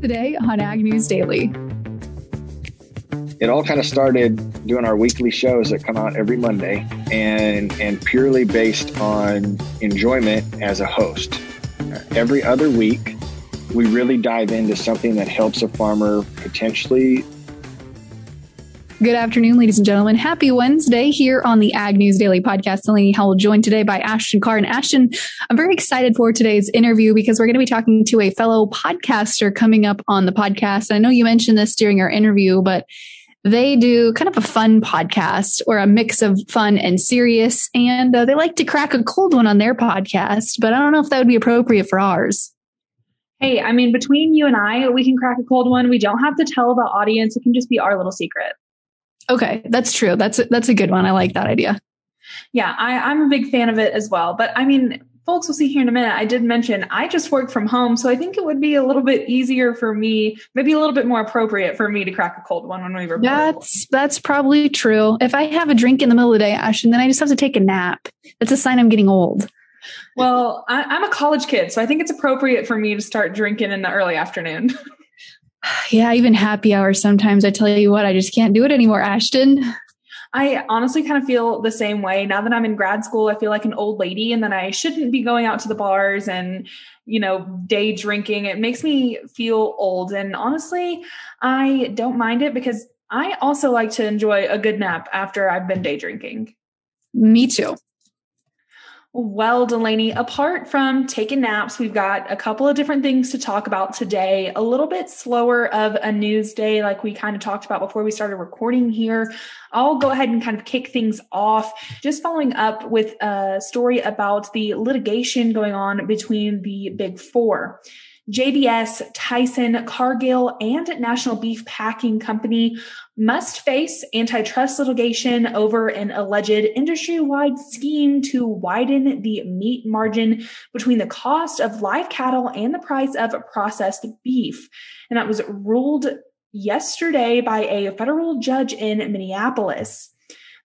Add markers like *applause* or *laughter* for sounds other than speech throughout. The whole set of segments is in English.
Today on Ag News Daily. It all kind of started doing our weekly shows that come out every Monday and, and purely based on enjoyment as a host. Every other week, we really dive into something that helps a farmer potentially Good afternoon, ladies and gentlemen. Happy Wednesday here on the Ag News Daily Podcast. Delaney Howell joined today by Ashton Carr. And Ashton, I'm very excited for today's interview because we're going to be talking to a fellow podcaster coming up on the podcast. And I know you mentioned this during our interview, but they do kind of a fun podcast or a mix of fun and serious. And uh, they like to crack a cold one on their podcast, but I don't know if that would be appropriate for ours. Hey, I mean, between you and I, we can crack a cold one. We don't have to tell the audience. It can just be our little secret. Okay, that's true. That's a, that's a good one. I like that idea. Yeah, I, I'm a big fan of it as well. But I mean, folks will see here in a minute. I did mention I just work from home, so I think it would be a little bit easier for me, maybe a little bit more appropriate for me to crack a cold one when we were. That's that's probably true. If I have a drink in the middle of the day, Ashton, then I just have to take a nap. That's a sign I'm getting old. Well, I, I'm a college kid, so I think it's appropriate for me to start drinking in the early afternoon. *laughs* *sighs* Yeah, even happy hour sometimes. I tell you what, I just can't do it anymore, Ashton. I honestly kind of feel the same way. Now that I'm in grad school, I feel like an old lady and then I shouldn't be going out to the bars and, you know, day drinking. It makes me feel old. And honestly, I don't mind it because I also like to enjoy a good nap after I've been day drinking. Me too. Well, Delaney, apart from taking naps, we've got a couple of different things to talk about today. A little bit slower of a news day, like we kind of talked about before we started recording here. I'll go ahead and kind of kick things off, just following up with a story about the litigation going on between the big four. JBS, Tyson, Cargill, and National Beef Packing Company must face antitrust litigation over an alleged industry wide scheme to widen the meat margin between the cost of live cattle and the price of processed beef. And that was ruled yesterday by a federal judge in Minneapolis.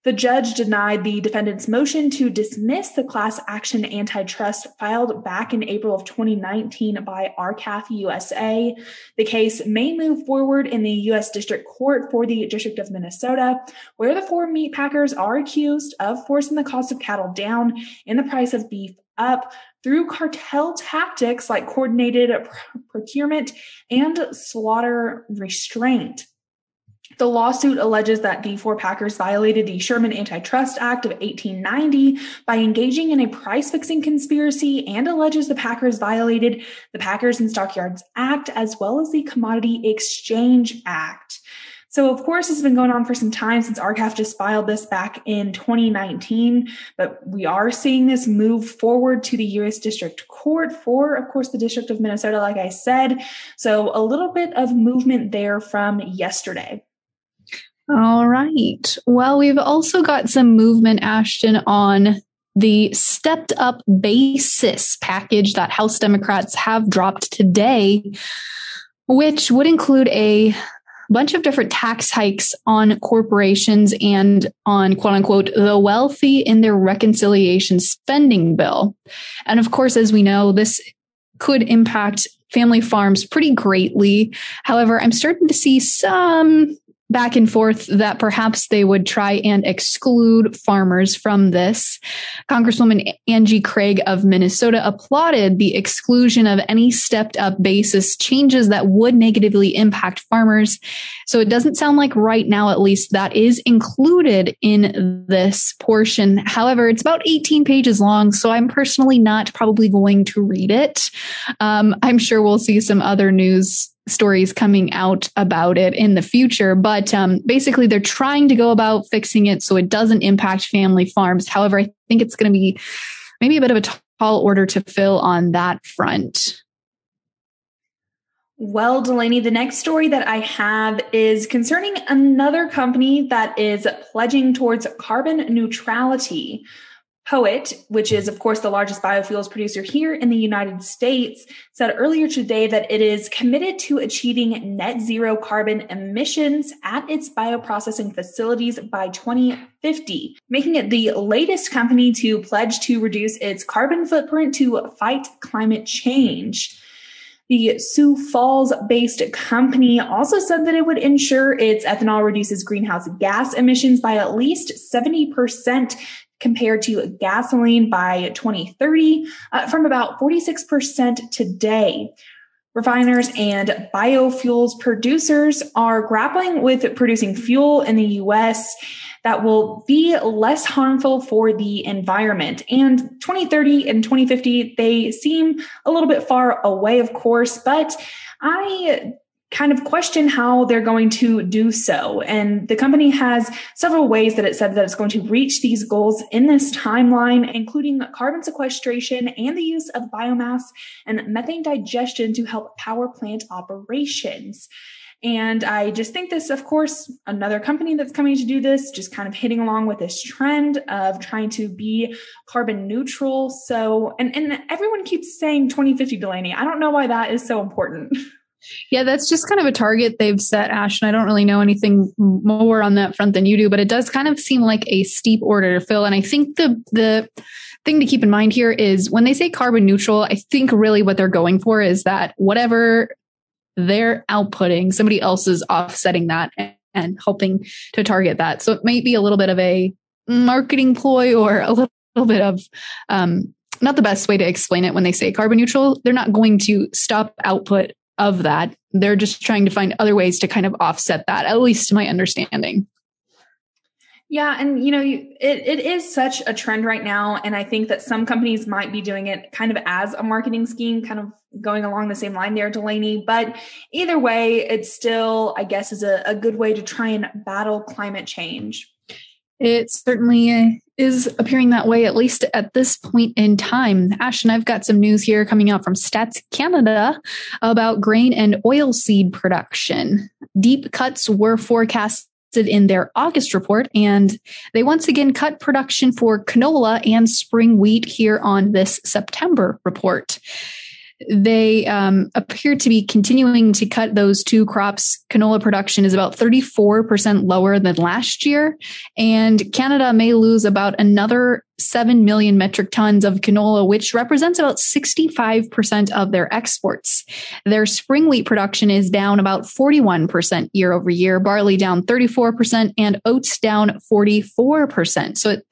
The judge denied the defendant's motion to dismiss the class action antitrust filed back in April of 2019 by R-CALF USA. The case may move forward in the U.S. District Court for the District of Minnesota, where the four meat packers are accused of forcing the cost of cattle down and the price of beef up through cartel tactics like coordinated procurement and slaughter restraint. The lawsuit alleges that the four Packers violated the Sherman Antitrust Act of 1890 by engaging in a price fixing conspiracy and alleges the Packers violated the Packers and Stockyards Act as well as the Commodity Exchange Act. So, of course, it's been going on for some time since R-CALF just filed this back in 2019, but we are seeing this move forward to the U.S. District Court for, of course, the District of Minnesota, like I said. So, a little bit of movement there from yesterday. All right. Well, we've also got some movement, Ashton, on the stepped up basis package that House Democrats have dropped today, which would include a bunch of different tax hikes on corporations and on quote unquote the wealthy in their reconciliation spending bill. And of course, as we know, this could impact family farms pretty greatly. However, I'm starting to see some back and forth that perhaps they would try and exclude farmers from this. Congresswoman Angie Craig of Minnesota applauded the exclusion of any stepped up basis changes that would negatively impact farmers. So it doesn't sound like right now, at least, that is included in this portion. However, it's about 18 pages long, so I'm personally not probably going to read it. Um, I'm sure we'll see some other news stories coming out about it in the future. But um, basically, they're trying to go about fixing it so it doesn't impact family farms. However, I think it's going to be maybe a bit of a tall order to fill on that front. Well, Delaney, the next story that I have is concerning another company that is pledging towards carbon neutrality. POET, which is, of course, the largest biofuels producer here in the United States, said earlier today that it is committed to achieving net zero carbon emissions at its bioprocessing facilities by 2050, making it the latest company to pledge to reduce its carbon footprint to fight climate change. The Sioux Falls based company also said that it would ensure its ethanol reduces greenhouse gas emissions by at least 70% compared to gasoline by 2030 uh, from about 46% today. Refiners and biofuels producers are grappling with producing fuel in the US that will be less harmful for the environment. And 2030 and 2050, they seem a little bit far away, of course, but I kind of question how they're going to do so. And the company has several ways that it said that it's going to reach these goals in this timeline, including carbon sequestration and the use of biomass and methane digestion to help power plant operations. And I just think this, of course, another company that's coming to do this, just kind of hitting along with this trend of trying to be carbon neutral. So, and, and everyone keeps saying 2050 Delaney. I don't know why that is so important. *laughs* Yeah, that's just kind of a target they've set, Ash. And I don't really know anything more on that front than you do, but it does kind of seem like a steep order to fill. And I think the the thing to keep in mind here is when they say carbon neutral, I think really what they're going for is that whatever they're outputting, somebody else is offsetting that and, and helping to target that. So it might be a little bit of a marketing ploy or a little, little bit of um, not the best way to explain it when they say carbon neutral. They're not going to stop output of that. They're just trying to find other ways to kind of offset that, at least to my understanding. Yeah, and you know, it, it is such a trend right now. And I think that some companies might be doing it kind of as a marketing scheme, kind of going along the same line there, Delaney. But either way, it still, I guess, is a, a good way to try and battle climate change. It certainly is appearing that way, at least at this point in time. Ashton, I've got some news here coming out from Stats Canada about grain and oilseed production. Deep cuts were forecast in their August report, and they once again cut production for canola and spring wheat here on this September report they um, appear to be continuing to cut those two crops. Canola production is about 34% lower than last year. And Canada may lose about another 7 million metric tons of canola, which represents about 65% of their exports. Their spring wheat production is down about 41% year over year, barley down 34%, and oats down 44%. So it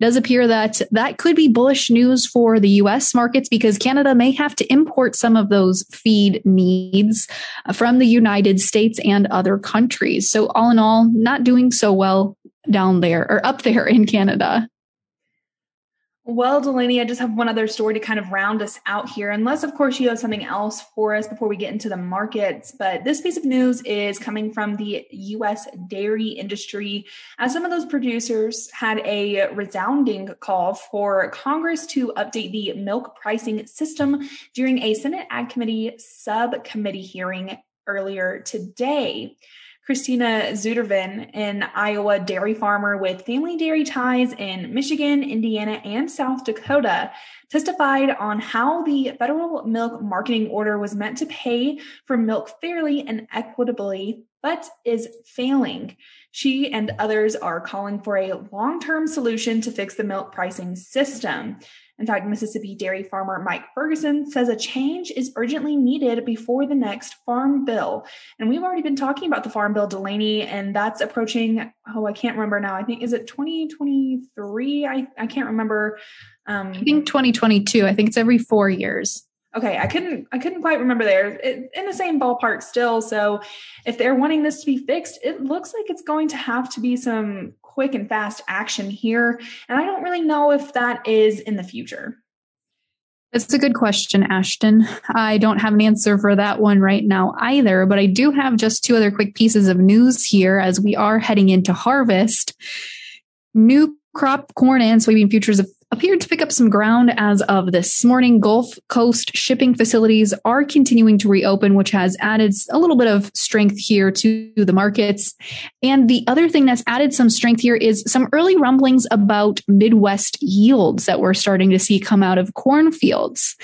does appear that that could be bullish news for the US markets because Canada may have to import some of those feed needs from the United States and other countries. So all in all, not doing so well down there or up there in Canada. Well, Delaney, I just have one other story to kind of round us out here, unless, of course, you have something else for us before we get into the markets. But this piece of news is coming from the U.S. dairy industry, as some of those producers had a resounding call for Congress to update the milk pricing system during a Senate Ag Committee subcommittee hearing earlier today. Christina Zudervin, an Iowa dairy farmer with family dairy ties in Michigan, Indiana, and South Dakota, testified on how the federal milk marketing order was meant to pay for milk fairly and equitably, but is failing. She and others are calling for a long term solution to fix the milk pricing system. In fact, Mississippi dairy farmer Mike Ferguson says a change is urgently needed before the next farm bill. And we've already been talking about the farm bill, Delaney, and that's approaching, oh, I can't remember now. I think, is it 2023? I, I can't remember. Um, I think 2022. I think it's every four years okay i couldn't i couldn't quite remember there it, in the same ballpark still so if they're wanting this to be fixed it looks like it's going to have to be some quick and fast action here and i don't really know if that is in the future That's a good question, Ashton. I don't have an answer for that one right now either, but I do have just two other quick pieces of news here as we are heading into harvest. New crop corn and soybean futures appeared to pick up some ground as of this morning. Gulf Coast shipping facilities are continuing to reopen, which has added a little bit of strength here to the markets. And the other thing that's added some strength here is some early rumblings about Midwest yields that we're starting to see come out of cornfields.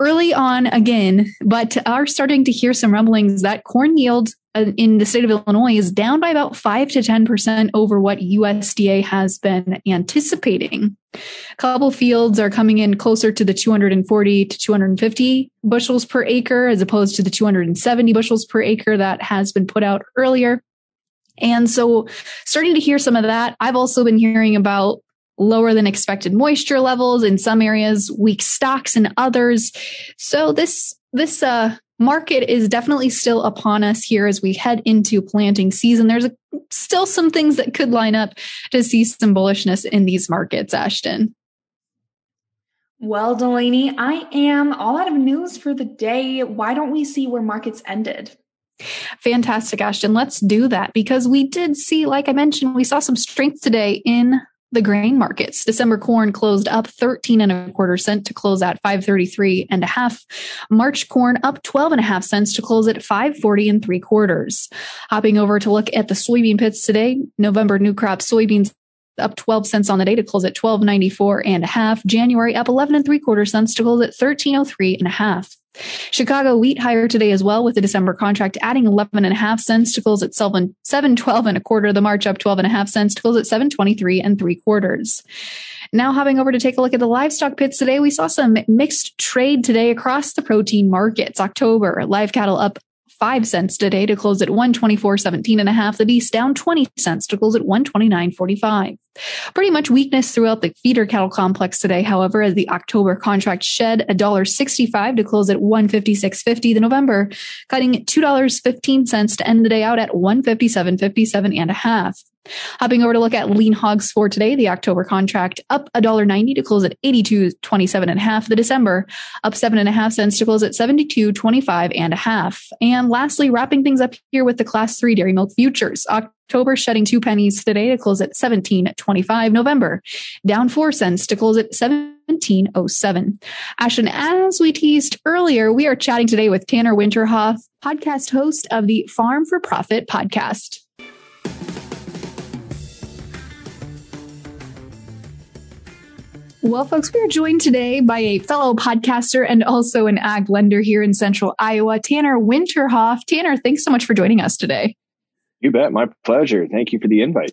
Early on again, but are starting to hear some rumblings that corn yield uh, in the state of Illinois is down by about 5 to 10% over what USDA has been anticipating. A couple fields are coming in closer to the 240 to 250 bushels per acre as opposed to the 270 bushels per acre that has been put out earlier. And so starting to hear some of that. I've also been hearing about lower than expected moisture levels in some areas, weak stocks in others. So this this uh, market is definitely still upon us here as we head into planting season. There's a, still some things that could line up to see some bullishness in these markets, Ashton. Well, Delaney, I am all out of news for the day. Why don't we see where markets ended? Fantastic, Ashton. Let's do that because we did see, like I mentioned, we saw some strength today in the grain markets. December corn closed up 13 and a quarter cent to close at 533 and a half. March corn up 12 and a half cents to close at 540 and three quarters. Hopping over to look at the soybean pits today, November new crop soybeans up 12 cents on the day to close at 1294 and a half. January up 11 and three quarter cents to close at 1303 and a half. Chicago wheat higher today as well with the December contract adding 11 and a half cents to close at 7, 712 and a quarter. The March up 12 and a half cents to close at 723 and three quarters. Now hopping over to take a look at the livestock pits today, we saw some mixed trade today across the protein markets. October live cattle up 5 cents today to close at 124.17 and a half. The beast down 20 cents to close at 129.45. Pretty much weakness throughout the feeder cattle complex today, however, as the October contract shed $1.65 to close at 156.50. The November cutting $2.15 to end the day out at 157.57 and a half. Hopping over to look at lean hogs for today, the October contract up $1.90 to close at 82.27 and a half. The December up seven and a half cents to close at 72.25 and a half. And lastly, wrapping things up here with the class three dairy milk futures. October shedding two pennies today to close at 17.25. November down four cents to close at 17.07. Ashton, as we teased earlier, we are chatting today with Tanner Winterhoff, podcast host of the Farm for Profit podcast. Well, folks, we are joined today by a fellow podcaster and also an ag lender here in central Iowa, Tanner Winterhoff. Tanner, thanks so much for joining us today. You bet. My pleasure. Thank you for the invite.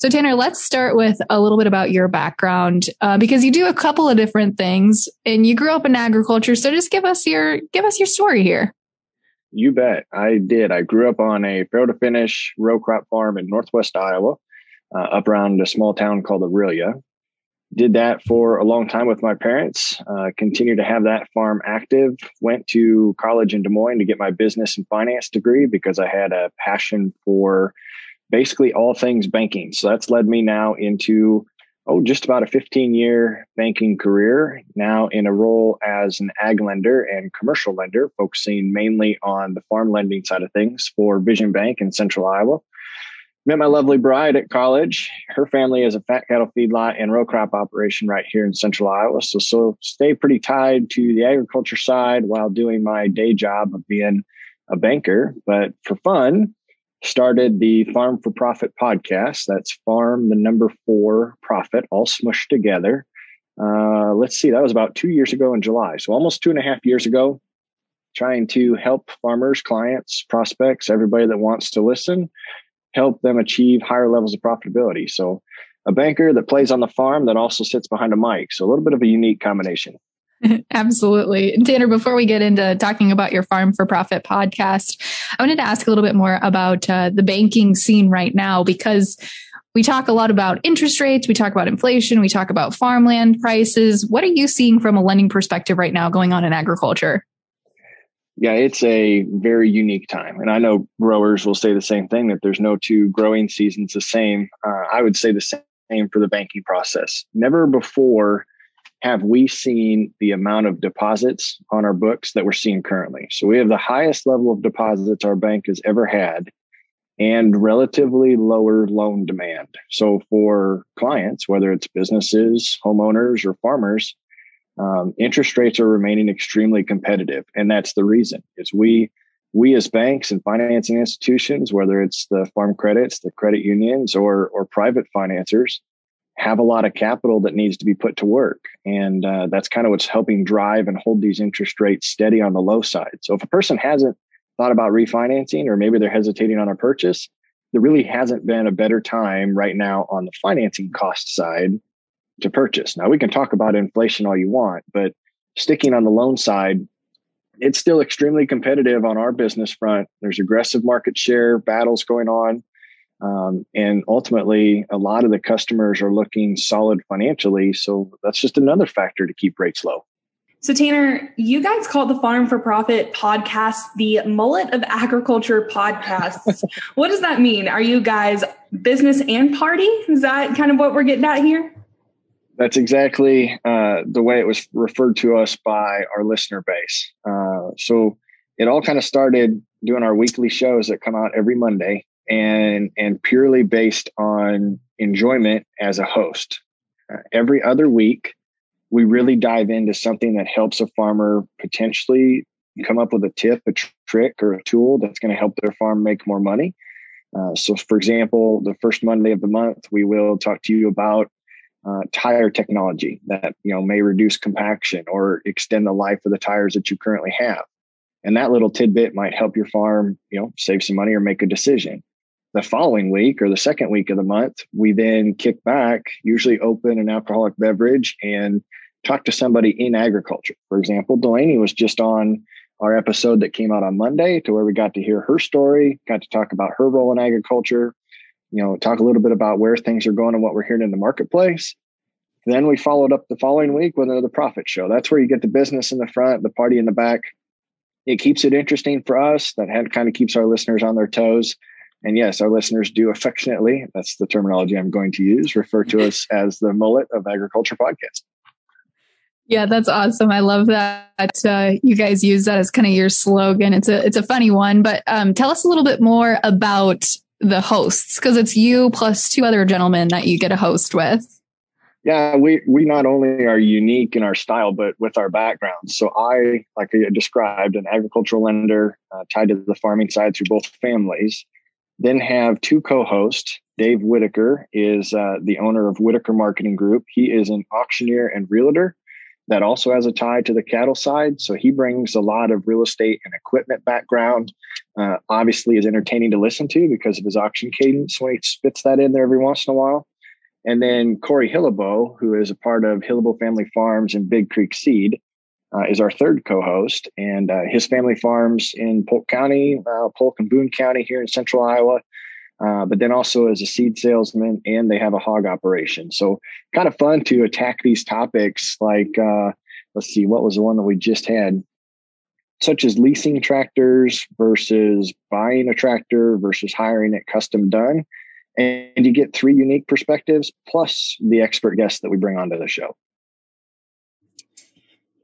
So, Tanner, let's start with a little bit about your background uh, because you do a couple of different things, and you grew up in agriculture. So, just give us your give us your story here. You bet. I did. I grew up on a farrow to finish row crop farm in northwest Iowa, uh, up around a small town called Aurelia did that for a long time with my parents uh, continued to have that farm active went to college in des moines to get my business and finance degree because i had a passion for basically all things banking. So that's led me now into oh just about a 15 year banking career now in a role as an ag lender and commercial lender focusing mainly on the farm lending side of things for vision bank in central iowa met my lovely bride at college. Her family is a fat cattle feedlot and row crop operation right here in central Iowa. So, so stay pretty tied to the agriculture side while doing my day job of being a banker. But for fun, started the Farm for Profit podcast. That's farm, the number four profit, all smushed together. Uh, let's see, that was about two years ago in July. So almost two and a half years ago, trying to help farmers, clients, prospects, everybody that wants to listen help them achieve higher levels of profitability. So a banker that plays on the farm that also sits behind a mic. So a little bit of a unique combination. *laughs* Absolutely. Tanner, before we get into talking about your Farm for Profit podcast, I wanted to ask a little bit more about uh, the banking scene right now because we talk a lot about interest rates, we talk about inflation, we talk about farmland prices. What are you seeing from a lending perspective right now going on in agriculture? Yeah, it's a very unique time. And I know growers will say the same thing that there's no two growing seasons the same. Uh, I would say the same for the banking process. Never before have we seen the amount of deposits on our books that we're seeing currently. So we have the highest level of deposits our bank has ever had and relatively lower loan demand. So for clients, whether it's businesses, homeowners, or farmers, um, interest rates are remaining extremely competitive, and that's the reason. Is we we as banks and financing institutions, whether it's the farm credits, the credit unions, or or private financiers, have a lot of capital that needs to be put to work. And uh, that's kind of what's helping drive and hold these interest rates steady on the low side. So if a person hasn't thought about refinancing or maybe they're hesitating on a purchase, there really hasn't been a better time right now on the financing cost side to purchase. Now we can talk about inflation all you want, but sticking on the loan side, it's still extremely competitive on our business front. There's aggressive market share battles going on. Um, and ultimately, a lot of the customers are looking solid financially. So that's just another factor to keep rates low. So, Tanner, you guys call the Farm for Profit podcast the Mullet of Agriculture podcast. *laughs* what does that mean? Are you guys business and party? Is that kind of what we're getting at here? That's exactly uh, the way it was referred to us by our listener base. Uh, so, it all kind of started doing our weekly shows that come out every Monday and and purely based on enjoyment as a host. Uh, every other week, we really dive into something that helps a farmer potentially come up with a tip, a tr- trick, or a tool that's going to help their farm make more money. Uh, so, for example, the first Monday of the month, we will talk to you about uh, tire technology that you know may reduce compaction or extend the life of the tires that you currently have. And that little tidbit might help your farm, you know, save some money or make a decision the following week or the second week of the month, we then kick back, usually open an alcoholic beverage and talk to somebody in agriculture. For example, Delaney was just on our episode that came out on Monday to where we got to hear her story, got to talk about her role in agriculture, you know, talk a little bit about where things are going and what we're hearing in the marketplace. Then we followed up the following week with another profit show. That's where you get the business in the front, the party in the back. It keeps it interesting for us. That kind of keeps our listeners on their toes. And yes, our listeners do affectionately, that's the terminology I'm going to use, refer to us *laughs* as the mullet of agriculture podcast. Yeah, that's awesome. I love that uh, you guys use that as kind of your slogan. It's a it's a funny one, but um, tell us a little bit more about the hosts because it's you plus two other gentlemen that you get a host with. Yeah, we we not only are unique in our style, but with our backgrounds. So I, like I described, an agricultural lender uh, tied to the farming side through both families then have two co-hosts. Dave Whitaker is uh, the owner of Whitaker Marketing Group. He is an auctioneer and realtor that also has a tie to the cattle side. So he brings a lot of real estate and equipment background. Uh, obviously, is entertaining to listen to because of his auction cadence when he spits that in there every once in a while. And then Corey Hillebo, who is a part of Hillebo Family Farms and Big Creek Seed, uh, is our third co-host, and uh, his family farms in Polk County, uh, Polk and Boone County here in Central Iowa. Uh, but then also as a seed salesman, and they have a hog operation. So kind of fun to attack these topics. Like, uh, let's see, what was the one that we just had? Such as leasing tractors versus buying a tractor versus hiring it custom done. And you get three unique perspectives plus the expert guests that we bring onto the show.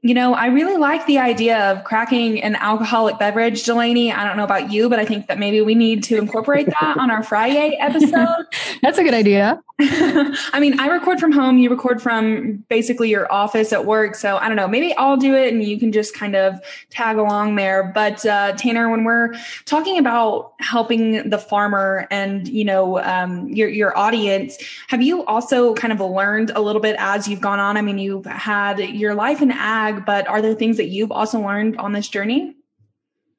You know, I really like the idea of cracking an alcoholic beverage, Delaney. I don't know about you, but I think that maybe we need to incorporate that on our Friday *laughs* episode. That's a good idea. *laughs* I mean, I record from home, you record from basically your office at work. So I don't know, maybe I'll do it and you can just kind of tag along there. But uh, Tanner, when we're talking about helping the farmer and, you know, um, your, your audience, have you also kind of learned a little bit as you've gone on? I mean, you've had your life in ag, but are there things that you've also learned on this journey?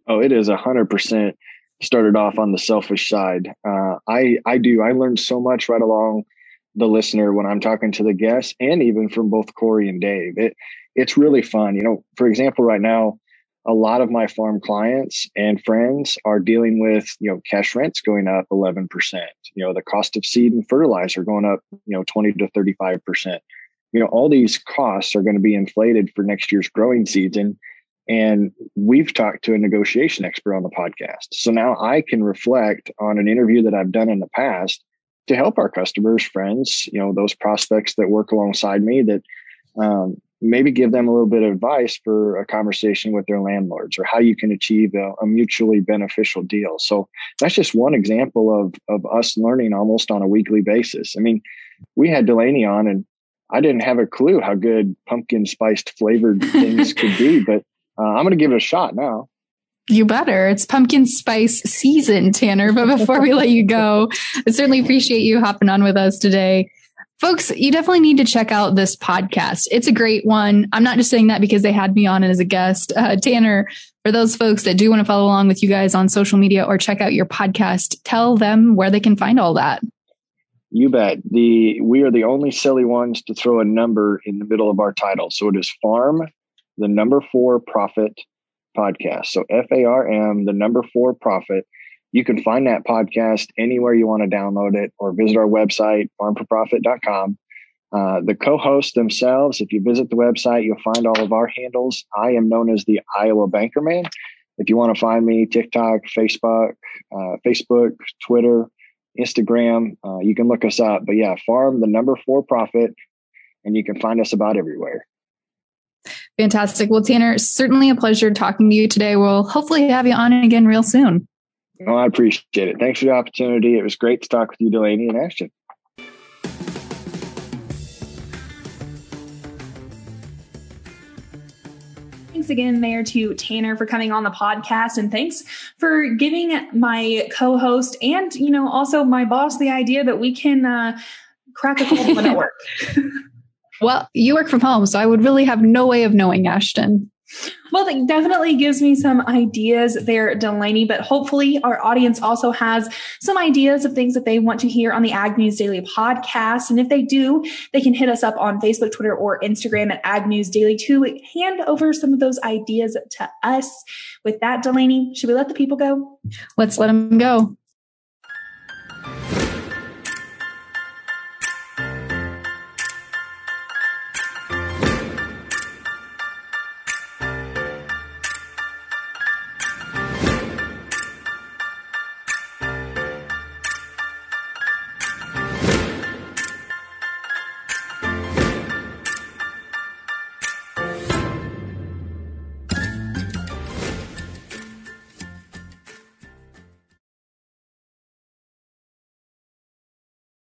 Oh, it is a hundred percent started off on the selfish side. Uh, I I do. I learned so much right along the listener when I'm talking to the guests, and even from both Corey and Dave. It it's really fun. You know, for example, right now, a lot of my farm clients and friends are dealing with you know cash rents going up 11 percent. You know, the cost of seed and fertilizer going up you know 20 to 35 percent. You know, all these costs are going to be inflated for next year's growing season and we've talked to a negotiation expert on the podcast. So now I can reflect on an interview that I've done in the past to help our customers, friends, you know, those prospects that work alongside me that um, maybe give them a little bit of advice for a conversation with their landlords or how you can achieve a, a mutually beneficial deal. So that's just one example of, of us learning almost on a weekly basis. I mean, we had Delaney on and I didn't have a clue how good pumpkin spiced flavored things could be, *laughs* but uh, I'm going to give it a shot now. You better. It's pumpkin spice season, Tanner. But before we let you go, I certainly appreciate you hopping on with us today. folks, you definitely need to check out this podcast. It's a great one. I'm not just saying that because they had me on as a guest. Uh, Tanner, for those folks that do want to follow along with you guys on social media or check out your podcast, tell them where they can find all that. You bet. The we are the only silly ones to throw a number in the middle of our title. So it is farm, the number four profit podcast. So F A R M, the number four profit. You can find that podcast anywhere you want to download it or visit our website, farmforprofit.com. Uh, the co-hosts themselves, if you visit the website, you'll find all of our handles. I am known as the Iowa Bankerman. If you want to find me, TikTok, Facebook, uh, Facebook, Twitter, Instagram. Uh, you can look us up. But yeah, farm the number four profit, and you can find us about everywhere. Fantastic. Well, Tanner, certainly a pleasure talking to you today. We'll hopefully have you on again real soon. Oh, I appreciate it. Thanks for the opportunity. It was great to talk with you, Delaney and Ashton. Thanks again there to Tanner for coming on the podcast and thanks for giving my co-host and, you know, also my boss the idea that we can uh, crack a cold one at work. *laughs* well, you work from home, so I would really have no way of knowing Ashton. Well, that definitely gives me some ideas there, Delaney, but hopefully our audience also has some ideas of things that they want to hear on the Ag News Daily podcast. And if they do, they can hit us up on Facebook, Twitter, or Instagram at Ag News Daily to hand over some of those ideas to us. With that, Delaney, should we let the people go? Let's let them go.